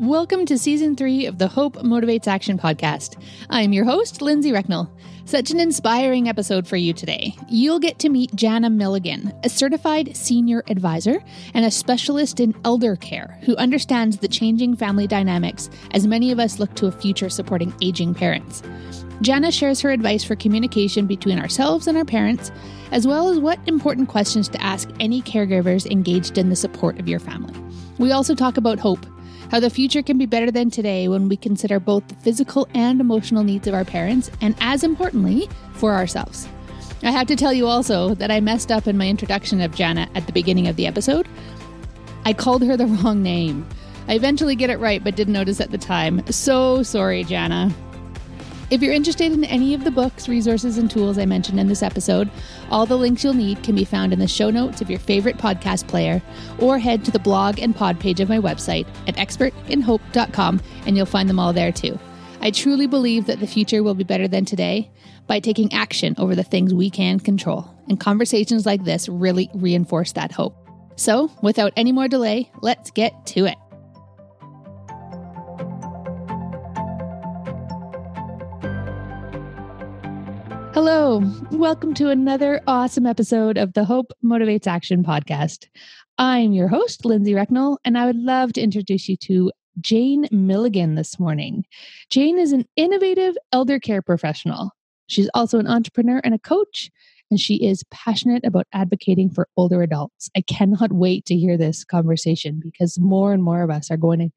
Welcome to season three of the Hope Motivates Action podcast. I'm your host, Lindsay Recknell. Such an inspiring episode for you today. You'll get to meet Jana Milligan, a certified senior advisor and a specialist in elder care who understands the changing family dynamics as many of us look to a future supporting aging parents. Jana shares her advice for communication between ourselves and our parents, as well as what important questions to ask any caregivers engaged in the support of your family. We also talk about hope how the future can be better than today when we consider both the physical and emotional needs of our parents, and as importantly, for ourselves. I have to tell you also that I messed up in my introduction of Jana at the beginning of the episode. I called her the wrong name. I eventually get it right, but didn't notice at the time. So sorry, Jana. If you're interested in any of the books, resources, and tools I mentioned in this episode, all the links you'll need can be found in the show notes of your favorite podcast player, or head to the blog and pod page of my website at expertinhope.com and you'll find them all there too. I truly believe that the future will be better than today by taking action over the things we can control. And conversations like this really reinforce that hope. So, without any more delay, let's get to it. Welcome to another awesome episode of the Hope Motivates Action podcast. I'm your host, Lindsay Recknell, and I would love to introduce you to Jane Milligan this morning. Jane is an innovative elder care professional. She's also an entrepreneur and a coach, and she is passionate about advocating for older adults. I cannot wait to hear this conversation because more and more of us are going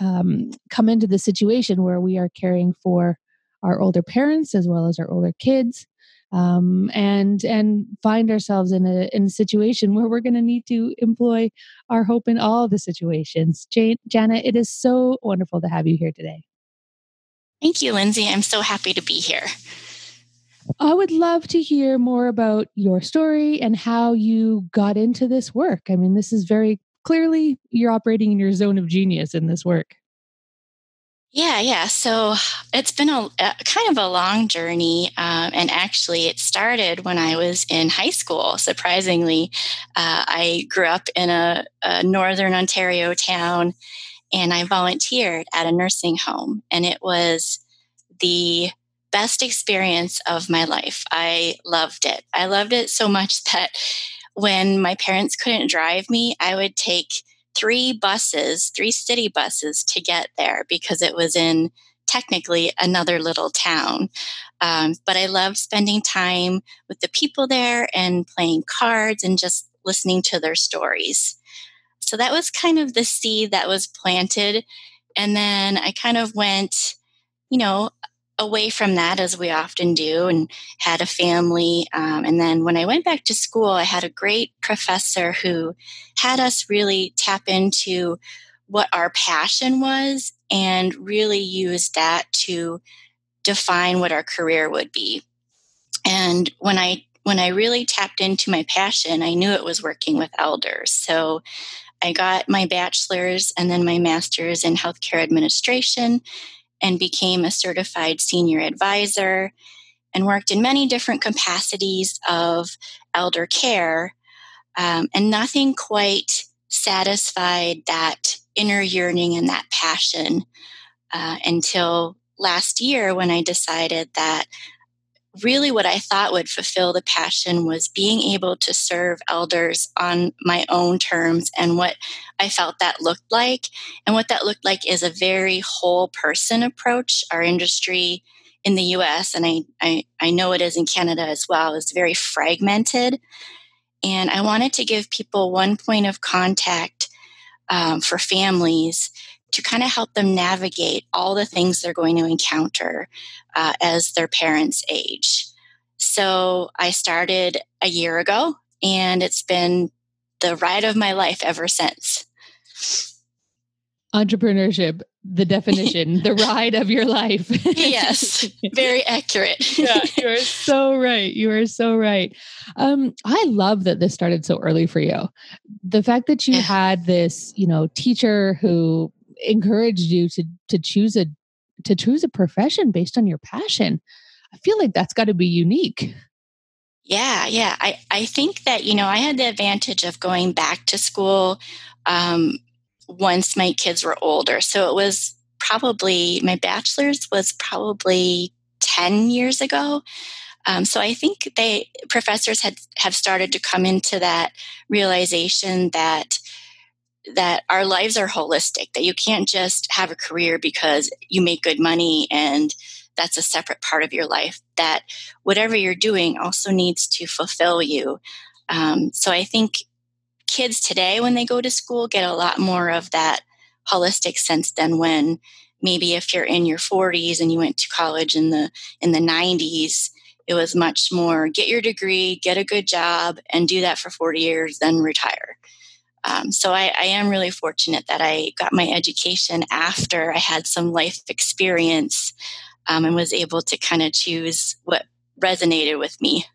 to um, come into the situation where we are caring for our older parents as well as our older kids um, and and find ourselves in a in a situation where we're going to need to employ our hope in all the situations. Jane, Jana, it is so wonderful to have you here today. Thank you, Lindsay. I'm so happy to be here. I would love to hear more about your story and how you got into this work. I mean, this is very clearly you're operating in your zone of genius in this work. Yeah, yeah. So it's been a, a kind of a long journey. Um, and actually, it started when I was in high school. Surprisingly, uh, I grew up in a, a, Northern Ontario town and I volunteered at a nursing home. And it was the best experience of my life. I loved it. I loved it so much that when my parents couldn't drive me, I would take three buses, three city buses to get there because it was in technically another little town. Um, but I loved spending time with the people there and playing cards and just listening to their stories. So that was kind of the seed that was planted. And then I kind of went, you know, away from that as we often do and had a family um, and then when i went back to school i had a great professor who had us really tap into what our passion was and really use that to define what our career would be. And when i when i really tapped into my passion i knew it was working with elders. So i got my bachelor's and then my master's in healthcare administration and became a certified senior advisor and worked in many different capacities of elder care. Um, and nothing quite satisfied that inner yearning and that passion uh, until last year when I decided that really what I thought would fulfill the passion was being able to serve elders on my own terms and what I felt that looked like. And what that looked like is a very whole person approach. Our industry in the US, and I, I, I know it is in Canada as well, is very fragmented. And I wanted to give people one point of contact um, for families to kind of help them navigate all the things they're going to encounter uh, as their parents age. So I started a year ago, and it's been the ride of my life ever since. Entrepreneurship, the definition, the ride of your life. yes, very accurate. yeah, you are so right. You are so right. Um, I love that this started so early for you. The fact that you had this, you know, teacher who encouraged you to to choose a to choose a profession based on your passion. I feel like that's got to be unique. Yeah, yeah. I, I think that, you know, I had the advantage of going back to school um, once my kids were older. So it was probably my bachelor's was probably 10 years ago. Um, so I think they professors had have started to come into that realization that that our lives are holistic, that you can't just have a career because you make good money and that's a separate part of your life, that whatever you're doing also needs to fulfill you. Um, so I think kids today, when they go to school, get a lot more of that holistic sense than when maybe if you're in your 40s and you went to college in the in the 90s it was much more get your degree get a good job and do that for 40 years then retire um, so I, I, am really fortunate that I got my education after I had some life experience um, and was able to kind of choose what resonated with me.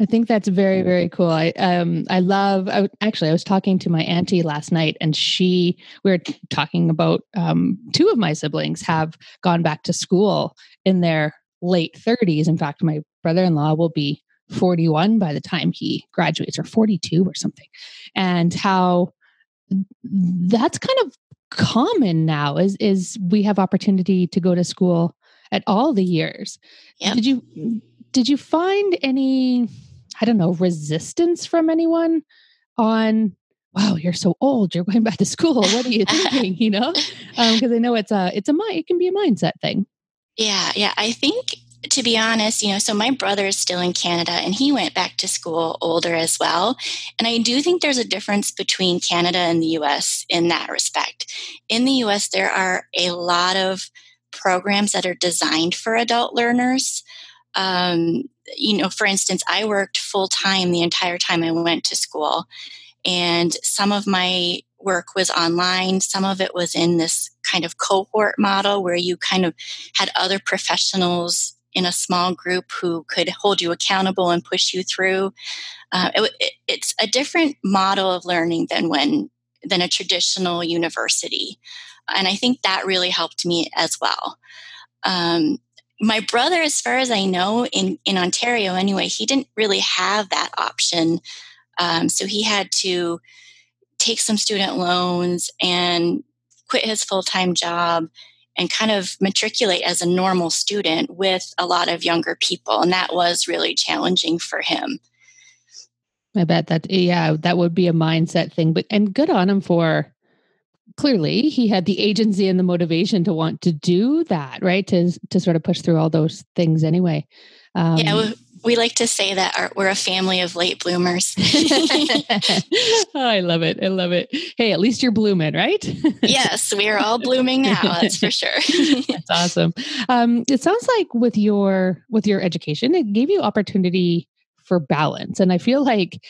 I think that's very very cool. I um I love. I, actually, I was talking to my auntie last night, and she we were talking about um, two of my siblings have gone back to school in their late thirties. In fact, my brother in law will be 41 by the time he graduates or 42 or something. And how that's kind of common now is is we have opportunity to go to school at all the years. Yep. did you did you find any i don't know resistance from anyone on wow you're so old you're going back to school. What are you thinking? You know? Because um, i know it's a it's a it can be a mindset thing. Yeah yeah. I think to be honest, you know, so my brother is still in Canada and he went back to school older as well. And I do think there's a difference between Canada and the US in that respect. In the US, there are a lot of programs that are designed for adult learners. Um, you know, for instance, I worked full time the entire time I went to school. And some of my work was online, some of it was in this kind of cohort model where you kind of had other professionals in a small group who could hold you accountable and push you through. Uh, it, it, it's a different model of learning than when than a traditional university, and I think that really helped me as well. Um, my brother, as far as I know, in in Ontario anyway, he didn't really have that option, um, so he had to take some student loans and quit his full time job and kind of matriculate as a normal student with a lot of younger people. And that was really challenging for him. I bet that, yeah, that would be a mindset thing. But, and good on him for clearly he had the agency and the motivation to want to do that, right? To, to sort of push through all those things anyway. Um, yeah, we like to say that our, we're a family of late bloomers. oh, I love it. I love it. Hey, at least you're blooming, right? yes, we are all blooming now. That's for sure. that's awesome. Um, it sounds like with your with your education, it gave you opportunity for balance, and I feel like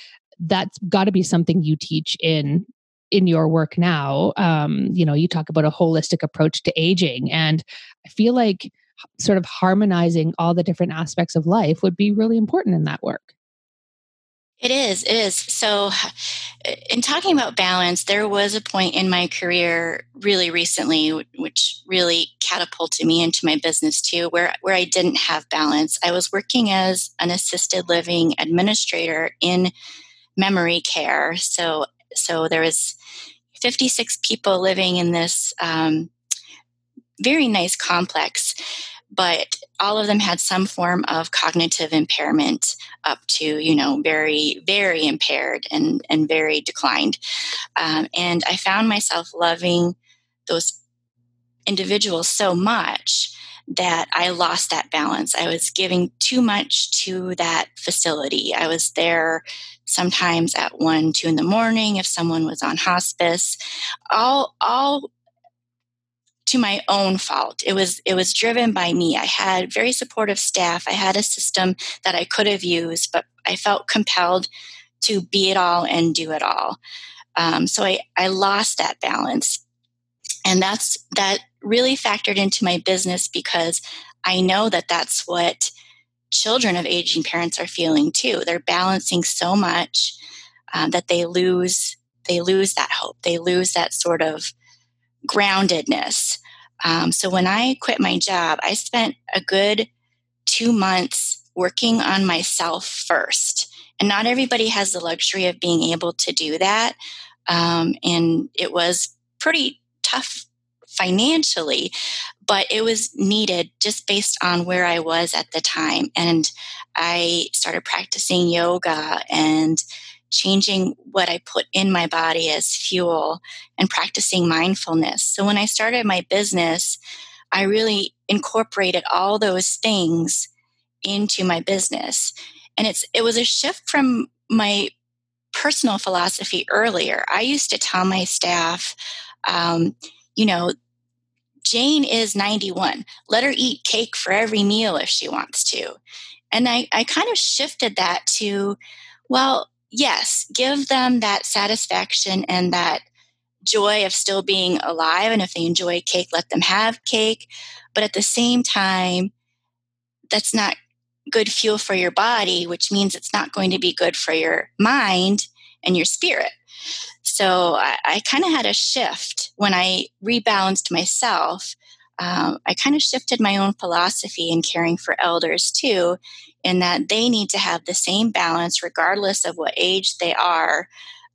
that's got to be something you teach in in your work now. Um, you know, you talk about a holistic approach to aging, and I feel like sort of harmonizing all the different aspects of life would be really important in that work. It is, it is. So, in talking about balance, there was a point in my career really recently, which really catapulted me into my business too, where, where I didn't have balance. I was working as an assisted living administrator in memory care. So, so there was 56 people living in this um, very nice complex but all of them had some form of cognitive impairment up to you know very very impaired and and very declined. Um, and i found myself loving those individuals so much that i lost that balance. I was giving too much to that facility. I was there sometimes at one two in the morning if someone was on hospice. All all to my own fault. It was it was driven by me. I had very supportive staff. I had a system that I could have used, but I felt compelled to be it all and do it all. Um, so I, I lost that balance, and that's that really factored into my business because I know that that's what children of aging parents are feeling too. They're balancing so much uh, that they lose they lose that hope. They lose that sort of groundedness. Um, so when I quit my job, I spent a good two months working on myself first. And not everybody has the luxury of being able to do that. Um, and it was pretty tough financially, but it was needed just based on where I was at the time. And I started practicing yoga and changing what I put in my body as fuel and practicing mindfulness. So when I started my business, I really incorporated all those things into my business. And it's it was a shift from my personal philosophy earlier. I used to tell my staff, um, you know, Jane is 91. Let her eat cake for every meal if she wants to. And I, I kind of shifted that to, well, yes, give them that satisfaction and that joy of still being alive. And if they enjoy cake, let them have cake. But at the same time, that's not good fuel for your body, which means it's not going to be good for your mind and your spirit. So I, I kind of had a shift when I rebalanced myself. Um, I kind of shifted my own philosophy in caring for elders too, in that they need to have the same balance regardless of what age they are.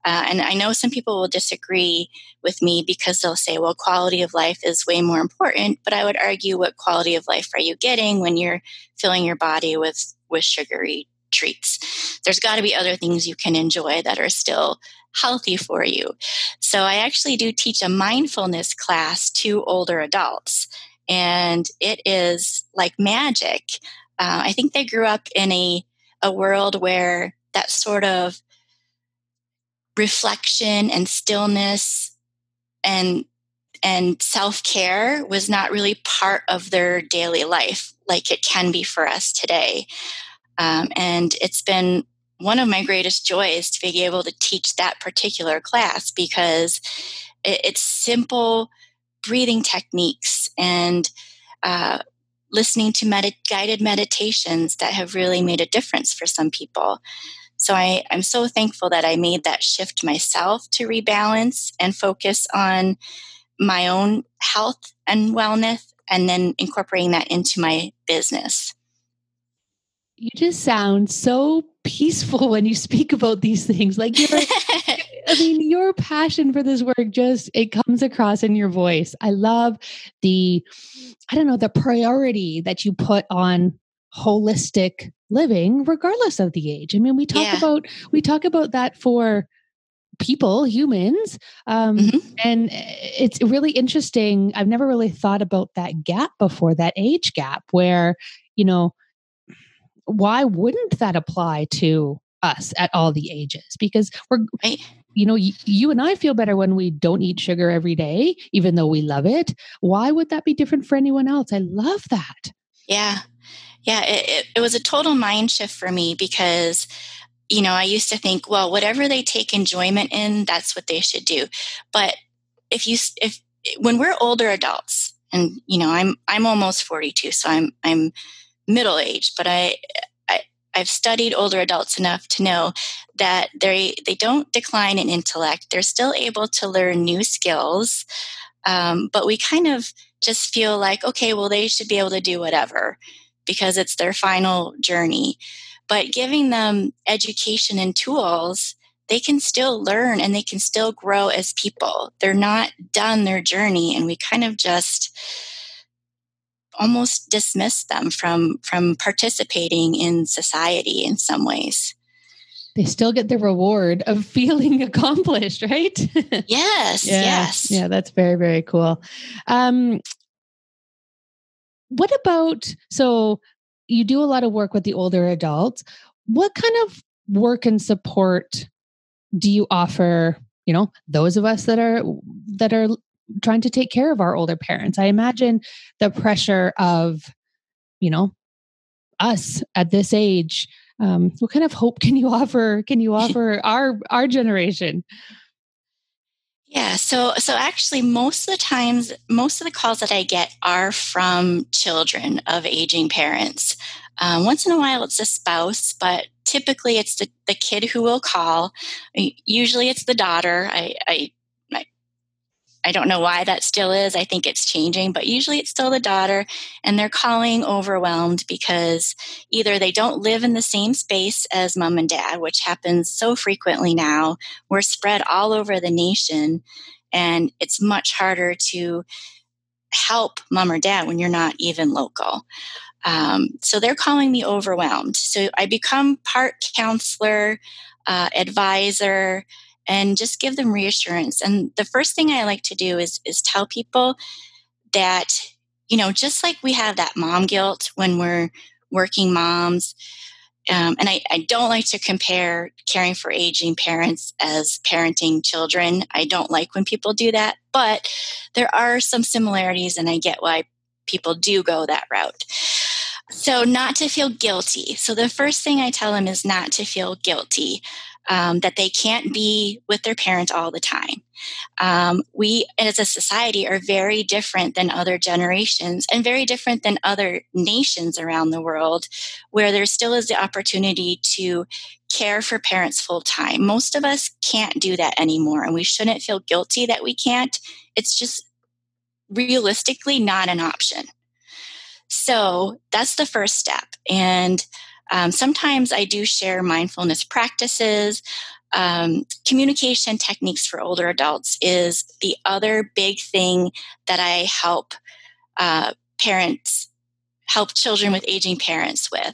Uh, and I know some people will disagree with me because they'll say, well, quality of life is way more important. But I would argue, what quality of life are you getting when you're filling your body with, with sugary treats? There's got to be other things you can enjoy that are still healthy for you. So I actually do teach a mindfulness class to older adults. And it is like magic. Uh, I think they grew up in a, a world where that sort of reflection and stillness and and self-care was not really part of their daily life like it can be for us today um, and it's been one of my greatest joys to be able to teach that particular class because it's simple breathing techniques and uh, listening to med- guided meditations that have really made a difference for some people so I, I'm so thankful that I made that shift myself to rebalance and focus on my own health and wellness and then incorporating that into my business. You just sound so peaceful when you speak about these things. Like you're, I mean, your passion for this work just it comes across in your voice. I love the, I don't know, the priority that you put on holistic living regardless of the age i mean we talk yeah. about we talk about that for people humans um, mm-hmm. and it's really interesting i've never really thought about that gap before that age gap where you know why wouldn't that apply to us at all the ages? Because we're you know you, you and i feel better when we don't eat sugar every day even though we love it. Why would that be different for anyone else? I love that. Yeah. Yeah, it, it, it was a total mind shift for me because you know, I used to think, well, whatever they take enjoyment in, that's what they should do. But if you, if, when we're older adults, and you know, I'm, I'm almost 42, so I'm, I'm middle aged, but I, I, I've studied older adults enough to know that they, they don't decline in intellect. They're still able to learn new skills. Um, but we kind of just feel like, okay, well, they should be able to do whatever because it's their final journey. But giving them education and tools, they can still learn and they can still grow as people. They're not done their journey, and we kind of just almost dismiss them from from participating in society in some ways they still get the reward of feeling accomplished, right? yes, yeah, yes. Yeah, that's very, very cool. Um, what about so you do a lot of work with the older adults. What kind of work and support do you offer, you know, those of us that are that are trying to take care of our older parents? I imagine the pressure of, you know, us at this age um, what kind of hope can you offer can you offer our our generation yeah, so so actually most of the times most of the calls that I get are from children of aging parents. Um, once in a while it's a spouse, but typically it's the, the kid who will call. Usually it's the daughter. I, I, I don't know why that still is. I think it's changing, but usually it's still the daughter, and they're calling overwhelmed because either they don't live in the same space as mom and dad, which happens so frequently now. We're spread all over the nation, and it's much harder to help mom or dad when you're not even local. Um, so they're calling me overwhelmed. So I become part counselor, uh, advisor, and just give them reassurance. And the first thing I like to do is is tell people that you know just like we have that mom guilt when we're working moms. Um, and I, I don't like to compare caring for aging parents as parenting children. I don't like when people do that, but there are some similarities, and I get why people do go that route. So, not to feel guilty. So, the first thing I tell them is not to feel guilty um, that they can't be with their parents all the time. Um, we, as a society, are very different than other generations and very different than other nations around the world, where there still is the opportunity to care for parents full time. Most of us can't do that anymore, and we shouldn't feel guilty that we can't. It's just realistically not an option. So that's the first step. And um, sometimes I do share mindfulness practices. Um, communication techniques for older adults is the other big thing that I help uh, parents help children with aging parents with.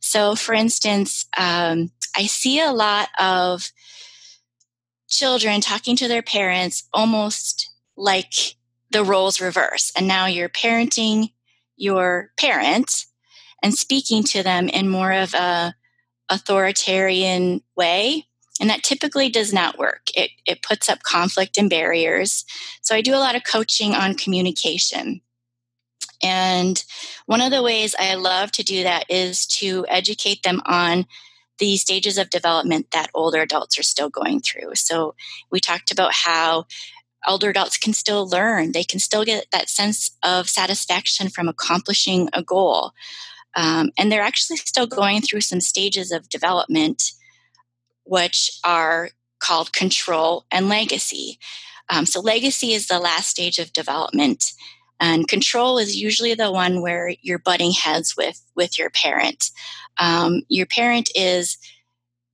So, for instance, um, I see a lot of children talking to their parents almost like the roles reverse. And now you're parenting your parent and speaking to them in more of a authoritarian way. And that typically does not work. It, it puts up conflict and barriers. So i do a lot of coaching on communication. And one of the ways i love to do that is to educate them on the stages of development that older adults are still going through. So we talked about how older adults can still learn. They can still get that sense of satisfaction from accomplishing a goal um, and they're actually still going through some stages of development, which are called control and legacy. Um, so, legacy is the last stage of development, and control is usually the one where you're butting heads with with your parent. Um, your parent is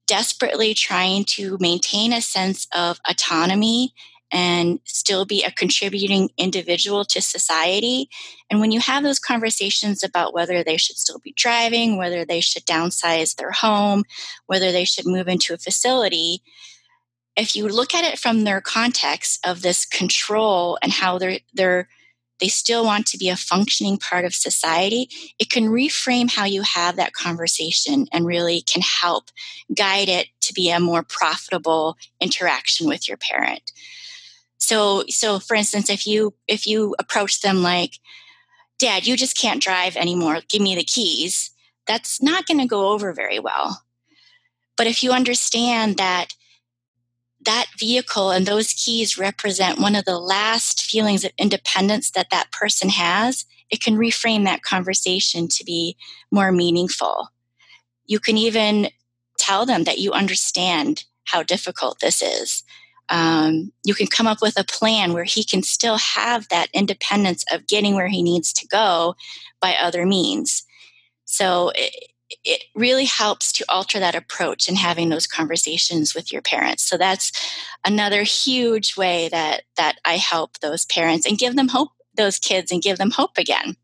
desperately trying to maintain a sense of autonomy and still be a contributing individual to society. And when you have those conversations about whether they should still be driving, whether they should downsize their home, whether they should move into a facility, if you look at it from their context of this control and how they're they're they still want to be a functioning part of society, it can reframe how you have that conversation and really can help guide it to be a more profitable interaction with your parent. So, so for instance, if you if you approach them like, "Dad, you just can't drive anymore. Give me the keys," that's not going to go over very well. But if you understand that that vehicle and those keys represent one of the last feelings of independence that that person has, it can reframe that conversation to be more meaningful. You can even tell them that you understand how difficult this is um, you can come up with a plan where he can still have that independence of getting where he needs to go by other means. So it, it really helps to alter that approach and having those conversations with your parents. So that's another huge way that that I help those parents and give them hope, those kids, and give them hope again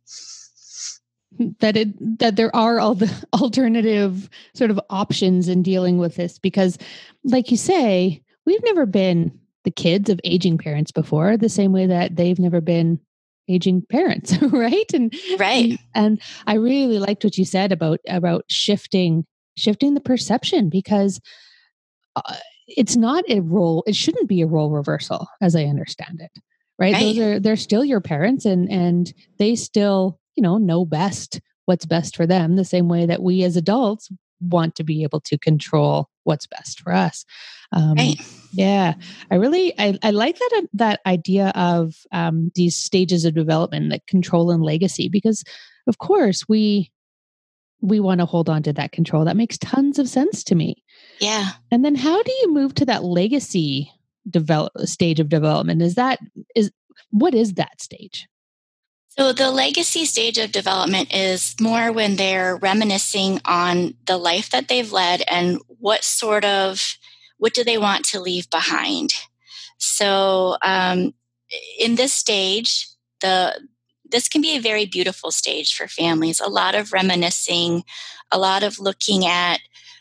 that it that there are all the alternative sort of options in dealing with this because like you say we've never been the kids of aging parents before, the same way that they've never been aging parents, right? And right. And, and I really liked what you said about about shifting shifting the perception because uh, it's not a role. It shouldn't be a role reversal, as I understand it. Right? right? Those are they're still your parents, and and they still you know know best what's best for them the same way that we as adults want to be able to control what's best for us. Um, right. Yeah, I really I, I like that uh, that idea of um, these stages of development, like control and legacy, because of course we we want to hold on to that control. That makes tons of sense to me. Yeah. And then how do you move to that legacy develop stage of development is that is what is that stage so the legacy stage of development is more when they're reminiscing on the life that they've led and what sort of what do they want to leave behind so um, in this stage the this can be a very beautiful stage for families a lot of reminiscing a lot of looking at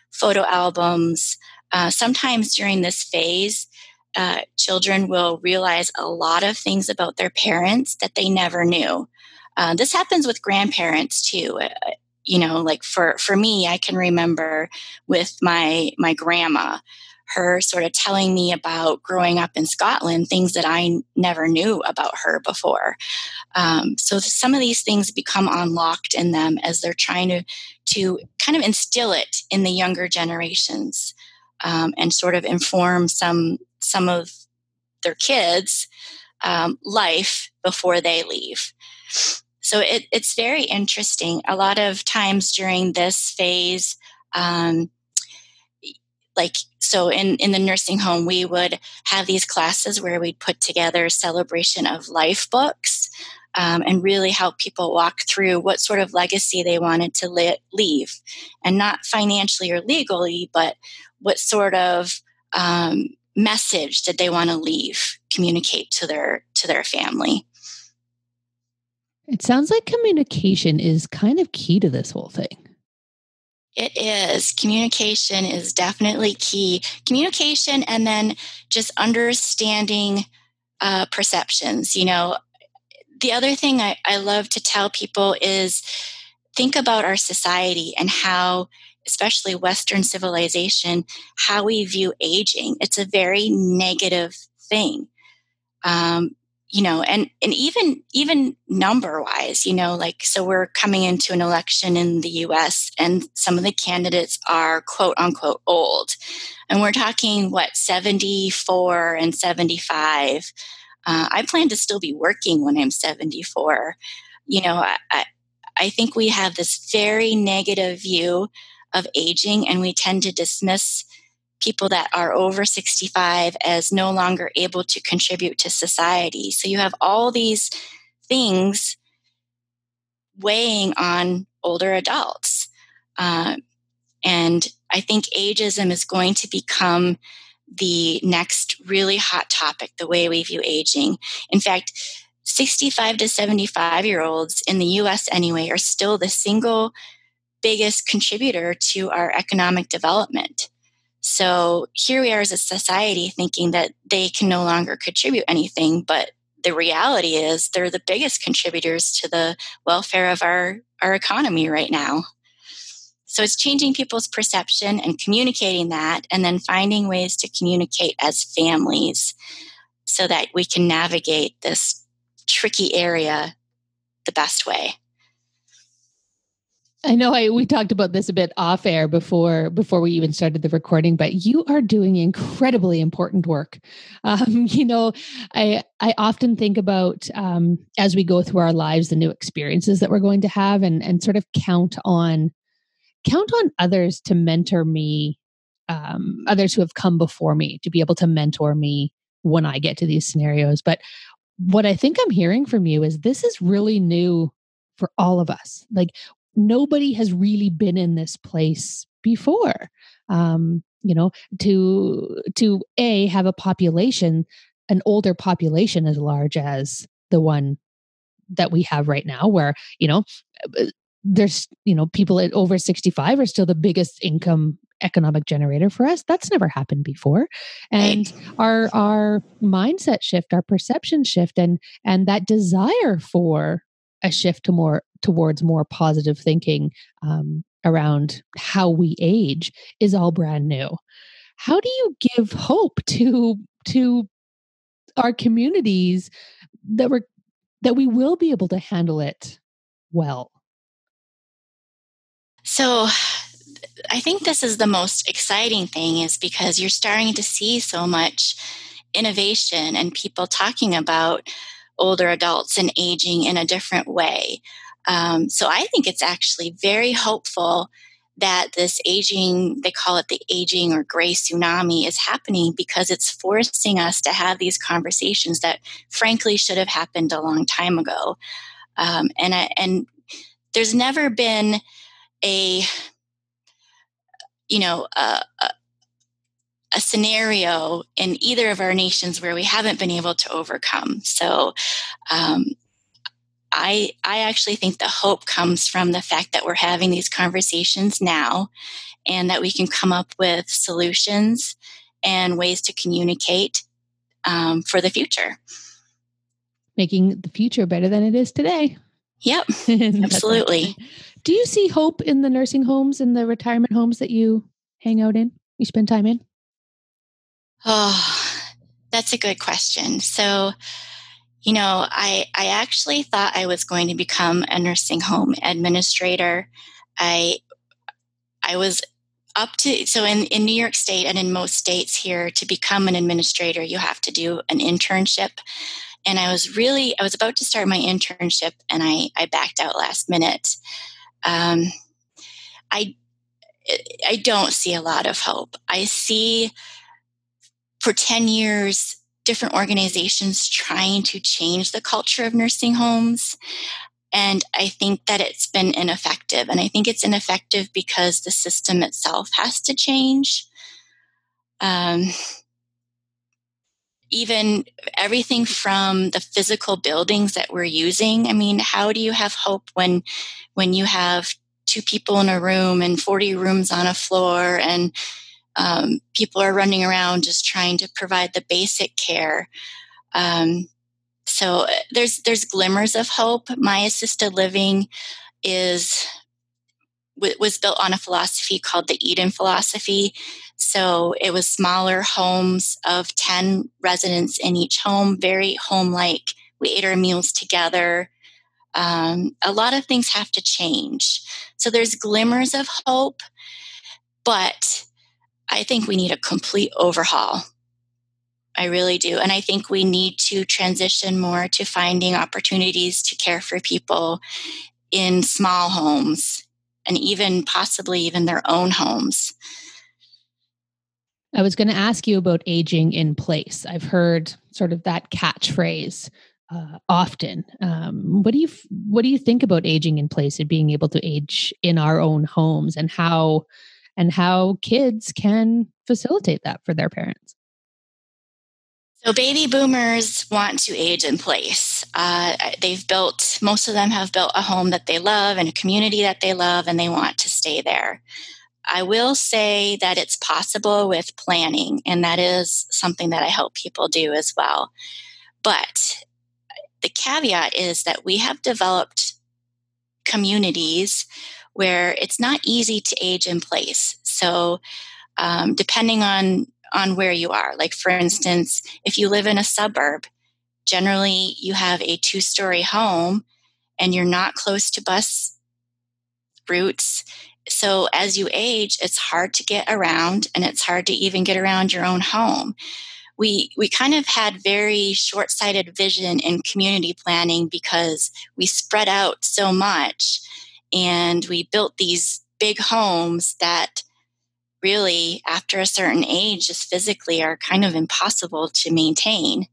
photo albums uh, sometimes during this phase uh, children will realize a lot of things about their parents that they never knew. Uh, this happens with grandparents too. You know, like for for me, I can remember with my my grandma, her sort of telling me about growing up in Scotland, things that I never knew about her before. Um, so some of these things become unlocked in them as they're trying to to kind of instill it in the younger generations um, and sort of inform some some of their kids' um, life before they leave. So it, it's very interesting. A lot of times during this phase, um, like so in, in the nursing home, we would have these classes where we'd put together celebration of life books um, and really help people walk through what sort of legacy they wanted to li- leave, and not financially or legally, but what sort of um, message did they want to leave communicate to their to their family it sounds like communication is kind of key to this whole thing it is communication is definitely key communication and then just understanding uh, perceptions you know the other thing I, I love to tell people is think about our society and how especially Western civilization, how we view aging. It's a very negative thing. Um, you know, and, and even even number wise, you know, like so we're coming into an election in the US and some of the candidates are quote unquote old. And we're talking what 74 and 75. Uh, I plan to still be working when I'm 74. You know, I, I, I think we have this very negative view of aging, and we tend to dismiss people that are over 65 as no longer able to contribute to society. So you have all these things weighing on older adults. Uh, and I think ageism is going to become the next really hot topic, the way we view aging. In fact, 65 to 75 year olds in the US anyway are still the single biggest contributor to our economic development. So here we are as a society thinking that they can no longer contribute anything, but the reality is they're the biggest contributors to the welfare of our, our economy right now. So it's changing people's perception and communicating that, and then finding ways to communicate as families so that we can navigate this tricky area the best way. I know I we talked about this a bit off air before before we even started the recording, but you are doing incredibly important work. Um, you know, I I often think about um, as we go through our lives the new experiences that we're going to have, and and sort of count on count on others to mentor me, um, others who have come before me to be able to mentor me when I get to these scenarios. But what I think I'm hearing from you is this is really new for all of us. Like nobody has really been in this place before um, you know to to a have a population an older population as large as the one that we have right now where you know uh, there's you know people at over 65 are still the biggest income economic generator for us. That's never happened before. And our our mindset shift our perception shift and and that desire for a shift to more towards more positive thinking um, around how we age is all brand new. How do you give hope to to our communities that we're that we will be able to handle it well? So I think this is the most exciting thing is because you're starting to see so much innovation and people talking about older adults and aging in a different way. Um, so I think it's actually very hopeful that this aging, they call it the aging or gray tsunami, is happening because it's forcing us to have these conversations that frankly should have happened a long time ago. Um, and, I, and there's never been a, you know, a, a a scenario in either of our nations where we haven't been able to overcome. So um, I, I actually think the hope comes from the fact that we're having these conversations now and that we can come up with solutions and ways to communicate um, for the future. Making the future better than it is today. Yep, absolutely. Do you see hope in the nursing homes and the retirement homes that you hang out in, you spend time in? Oh, that's a good question. So, you know, I I actually thought I was going to become a nursing home administrator. I I was up to so in, in New York State and in most states here to become an administrator you have to do an internship and I was really I was about to start my internship and I I backed out last minute. Um, I I don't see a lot of hope. I see for 10 years, different organizations trying to change the culture of nursing homes. And I think that it's been ineffective. And I think it's ineffective because the system itself has to change. Um, even everything from the physical buildings that we're using. I mean, how do you have hope when when you have two people in a room and 40 rooms on a floor and um, people are running around just trying to provide the basic care. Um, so uh, there's there's glimmers of hope. My assisted living is was built on a philosophy called the Eden philosophy. So it was smaller homes of 10 residents in each home, very home like. We ate our meals together. Um, a lot of things have to change. So there's glimmers of hope, but I think we need a complete overhaul. I really do. And I think we need to transition more to finding opportunities to care for people in small homes and even possibly even their own homes. I was going to ask you about aging in place. I've heard sort of that catchphrase uh, often. Um, what do you what do you think about aging in place and being able to age in our own homes and how and how kids can facilitate that for their parents. So, baby boomers want to age in place. Uh, they've built, most of them have built a home that they love and a community that they love, and they want to stay there. I will say that it's possible with planning, and that is something that I help people do as well. But the caveat is that we have developed communities where it's not easy to age in place. So, um, depending on on where you are, like for instance, if you live in a suburb, generally you have a two story home, and you're not close to bus routes. So as you age, it's hard to get around, and it's hard to even get around your own home we we kind of had very short-sighted vision in community planning because we spread out so much and we built these big homes that really, after a certain age, just physically are kind of impossible to maintain.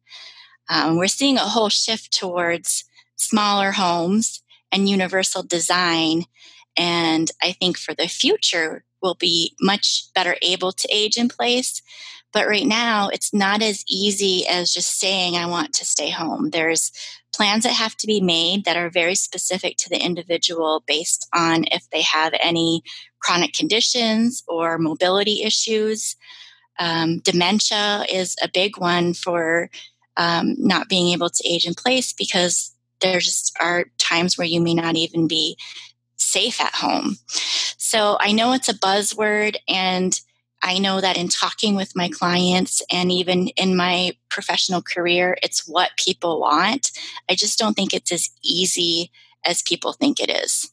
Um, we're seeing a whole shift towards smaller homes and universal design. And I think for the future, we'll be much better able to age in place. But right now, it's not as easy as just saying, I want to stay home. There's plans that have to be made that are very specific to the individual based on if they have any chronic conditions or mobility issues. Um, dementia is a big one for um, not being able to age in place because there just are times where you may not even be safe at home. So I know it's a buzzword and I know that in talking with my clients and even in my professional career, it's what people want. I just don't think it's as easy as people think it is.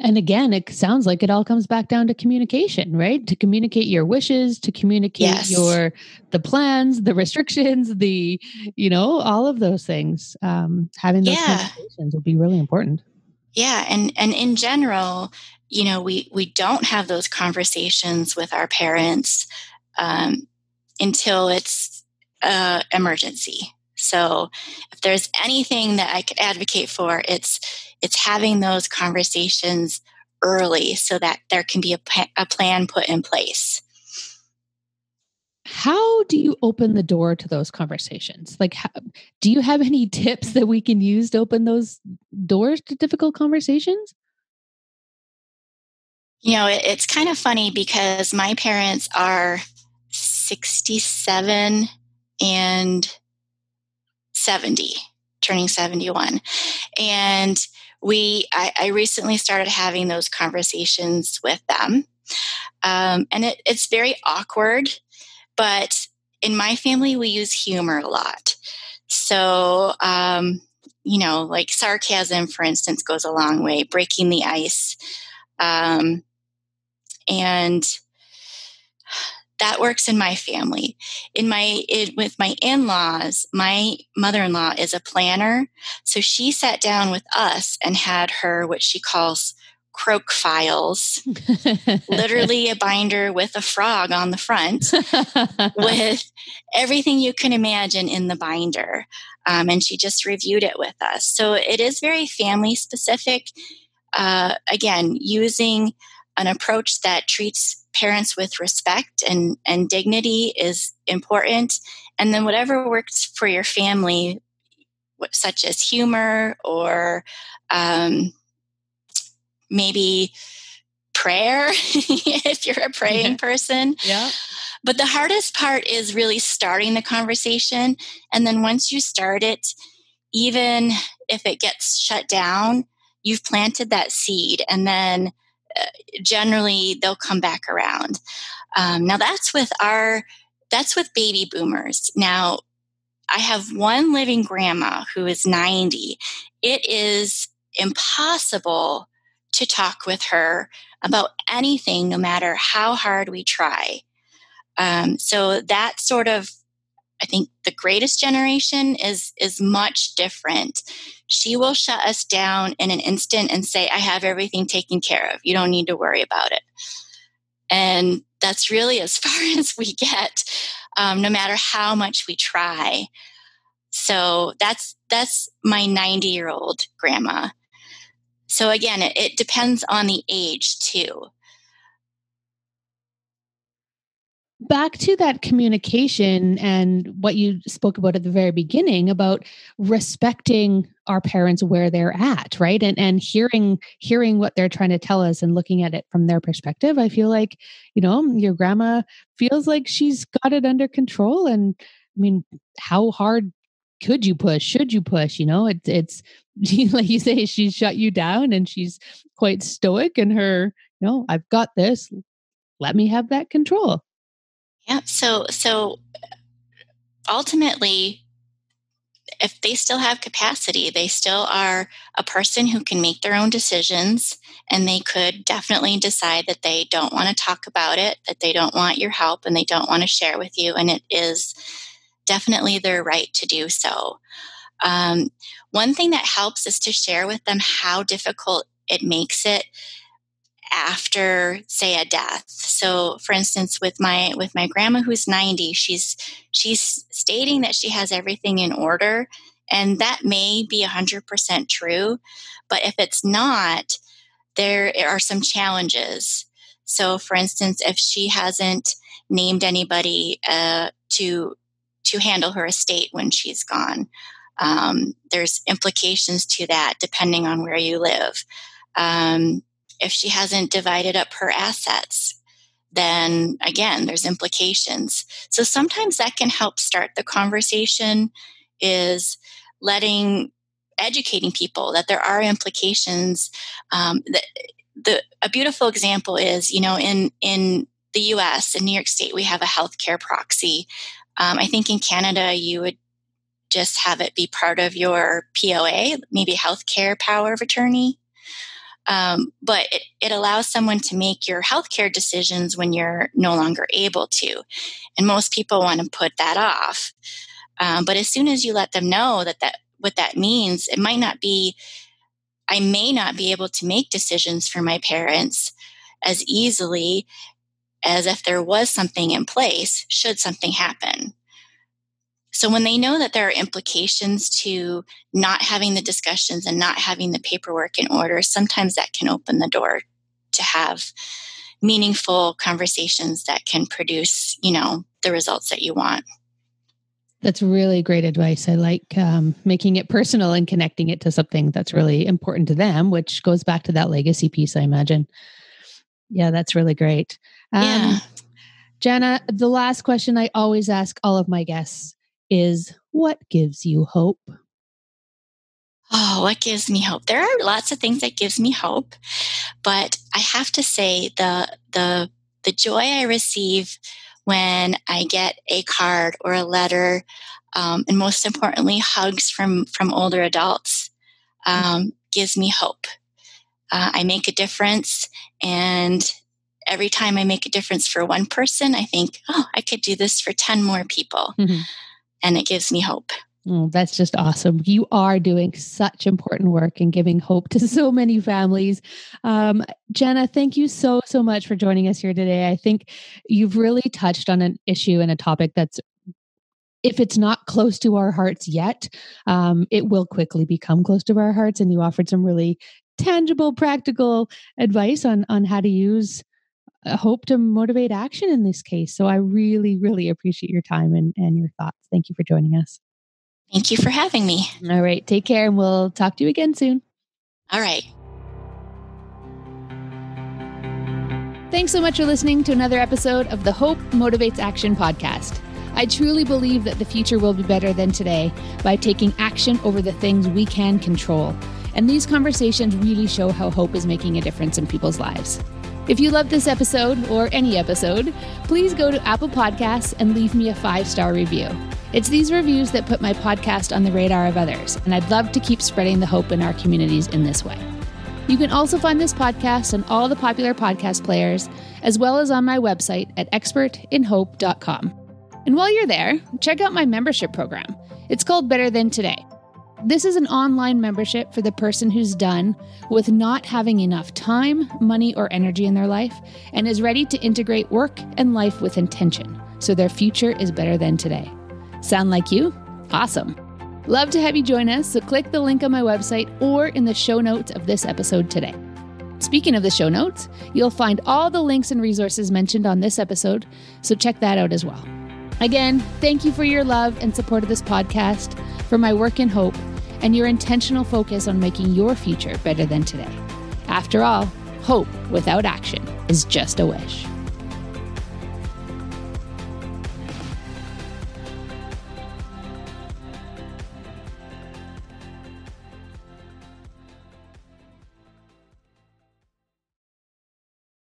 And again, it sounds like it all comes back down to communication, right? To communicate your wishes, to communicate yes. your the plans, the restrictions, the you know all of those things. Um, having those yeah. conversations would be really important. Yeah, and and in general, you know we we don't have those conversations with our parents um, until it's uh, emergency. So if there's anything that i could advocate for it's it's having those conversations early so that there can be a, plan put in place. How do you open the door to those conversations? Like how, do you have any tips that we can use to open those doors to difficult conversations you know, it, it's kind of funny because my parents are 67 and 70, turning 71. And we, I, I recently started having those conversations with them. Um, and it, it's very awkward, but in my family, we use humor a lot. So, um, you know, like sarcasm, for instance, goes a long way, breaking the ice. Um, and that works in my family. In my it, with my in-laws my mother-in-law is a planner so she sat down with us and had her what she calls croak files literally a binder with a frog on the front with everything you can imagine in the binder um, and she just reviewed it with us. So it is very family specific uh, again using an approach that treats parents with respect and, and dignity is important. And then whatever works for your family, such as humor or um, maybe prayer, if you're a praying person. Yeah. But the hardest part is really starting the conversation. And then once you start it, even if it gets shut down, you've planted that seed. And then generally they'll come back around. Um, now that's with our that's with baby boomers. Now I have one living grandma who is 90. It is impossible to talk with her about anything, no matter how hard we try. Um, so that sort of I think the greatest generation is is much different. She will shut us down in an instant and say, "I have everything taken care of. You don't need to worry about it." And that's really as far as we get, um, no matter how much we try. So that's that's my ninety year old grandma. So again, it, it depends on the age too. Back to that communication and what you spoke about at the very beginning about respecting our parents where they're at right? And and hearing hearing what they're trying to tell us and looking at it from their perspective i feel like you know your grandma feels like she's got it under control. And i mean how hard could you push should you push you know? It, it's like you say she's shut you down and she's quite stoic in her you know i've got this. Let me have that control yeah. So so ultimately if they still have capacity, they still are a person who can make their own decisions and they could definitely decide that they don't want to talk about it, that they don't want your help and they don't want to share with you. And it is definitely their right to do so. Um, one thing that helps is to share with them how difficult it makes it after say a death. So for instance with my with my grandma who's 90 she's she's stating that she has everything in order and that may be 100% true but if it's not there are some challenges. So for instance if she hasn't named anybody uh, to to handle her estate when she's gone um, there's implications to that depending on where you live. Um, if she hasn't divided up her assets, then again, there's implications. So sometimes that can help start the conversation is letting educating people that there are implications um, that the a beautiful example is you know in in the us in new york state we have a healthcare proxy um, i think in canada you would just have it be part of your poa maybe healthcare power of attorney um, but it, it, allows someone to make your healthcare decisions when you're no longer able to. And most people want to put that off. Um, but as soon as you let them know that, that what that means, it might not be I may not be able to make decisions for my parents as easily as if there was something in place should something happen. So when they know that there are implications to not having the discussions and not having the paperwork in order, sometimes that can open the door to have meaningful conversations that can produce, you know, the results that you want. That's really great advice. I like um, making it personal and connecting it to something that's really important to them, which goes back to that legacy piece, I imagine. Yeah, that's really great. Um, yeah. Jana, the last question I always ask all of my guests is what gives you hope? Oh, what gives me hope? There are lots of things that gives me hope, but I have to say the the the joy I receive when I get a card or a letter, um, and most importantly, hugs from from older adults, um, gives me hope. Uh, I make a difference, and every time I make a difference for one person, I think, oh, I could do this for ten more people. Mm-hmm and it gives me hope. Oh, that's just awesome. You are doing such important work and giving hope to so many families. Um, Jenna, thank you so, so much for joining us here today. I think you've really touched on an issue and a topic that's if it's not close to our hearts yet, um, it will quickly become close to our hearts. And you offered some really tangible, practical advice on on how to use Uh, hope to motivate action in this case. So I really, really appreciate your time and, and your thoughts. Thank you for joining us. Thank you for having me. All right. Take care and we'll talk to you again soon. All right. Thanks so much for listening to another episode of the Hope Motivates Action podcast. I truly believe that the future will be better than today by taking action over the things we can control. And these conversations really show how hope is making a difference in people's lives. If you love this episode or any episode, please go to Apple Podcasts and leave me a five star review. It's these reviews that put my podcast on the radar of others, and I'd love to keep spreading the hope in our communities in this way. You can also find this podcast on all the popular podcast players, as well as on my website at expertinhope.com. And while you're there, check out my membership program. It's called Better Than Today. This is an online membership for the person who's done with not having enough time, money, or energy in their life and is ready to integrate work and life with intention so their future is better than today. Sound like you? Awesome. Love to have you join us, so click the link on my website or in the show notes of this episode today. Speaking of the show notes, you'll find all the links and resources mentioned on this episode, so check that out as well. Again, thank you for your love and support of this podcast, for my work in hope, and your intentional focus on making your future better than today. After all, hope without action is just a wish.